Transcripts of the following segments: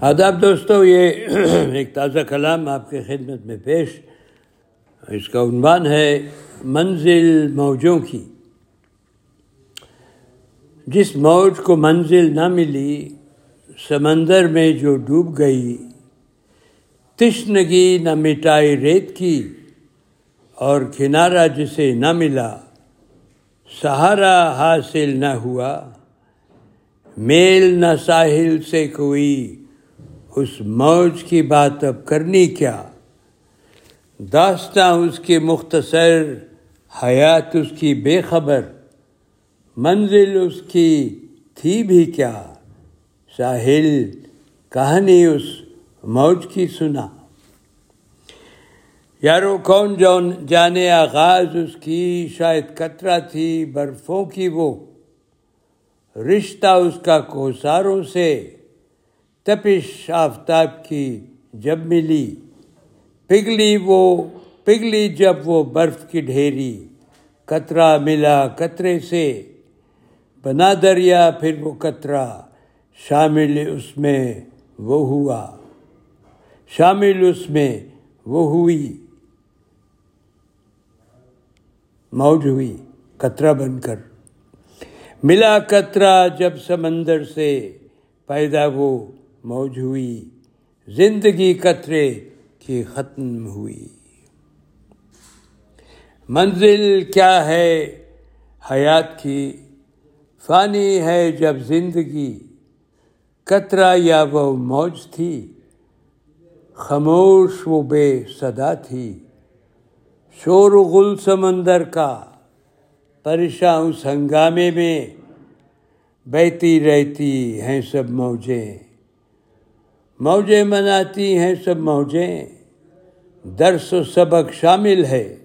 آداب دوستو، یہ ایک تازہ کلام آپ کے خدمت میں پیش۔ اس کا عنوان ہے منزل موجوں کی۔ جس موج کو منزل نہ ملی، سمندر میں جو ڈوب گئی، تشنگی نہ مٹائی ریت کی، اور کنارہ جسے نہ ملا، سہارا حاصل نہ ہوا، میل نہ ساحل سے کوئی۔ اس موج کی بات اب کرنی کیا؟ داستان اس کی مختصر، حیات اس کی بے خبر، منزل اس کی تھی بھی کیا؟ ساحل کہانی اس موج کی سنا۔ یارو، کون جون، جانے آغاز اس کی؟ شاید کترا تھی برفوں کی وہ۔ رشتہ اس کا کوساروں سے۔ تپش آفتاب کی جب ملی پگلی وہ پگلی جب وہ برف کی ڈھیری، کترا ملا کترے سے، بنا دریا پھر وہ کترا، شامل اس میں وہ ہوا۔ شامل اس میں وہ ہوئی۔ موج ہوئی، کترا بن کر۔ ملا کترا جب سمندر سے، پیدا وہ موج ہوئی، زندگی قطرے کی ختم ہوئی۔ منزل کیا ہے؟ حیات کی۔ فانی ہے جب زندگی، قطرہ یا وہ موج تھی۔ خاموش وہ بے صدا تھی۔ شور و غل سمندر کا۔ پریشان اس ہنگامے میں بہتی رہتی ہیں سب موجیں۔ موجیں مناتی ہیں، سب موجیں۔ درس و سبق شامل ہے۔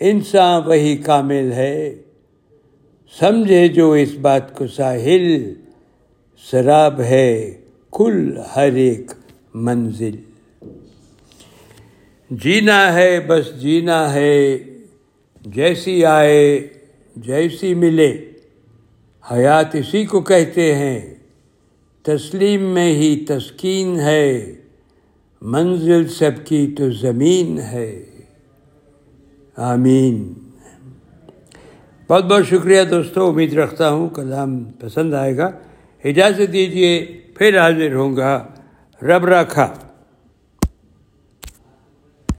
انسان وہی کامل ہے۔ سمجھے جو اس بات کو ساحل۔ شراب ہے کل ہر ایک منزل۔ جینا ہے، بس جینا ہے۔ جیسی آئے، جیسی ملے۔ حیات اسی کو کہتے ہیں۔ تسلیم میں ہی تسکین ہے، منزل سب کی تو زمین ہے۔ آمین۔ بہت بہت شکریہ دوستوں امید رکھتا ہوں کلام پسند آئے گا۔ اجازت دیجیے پھر حاضر ہوں گا۔ رب رکھا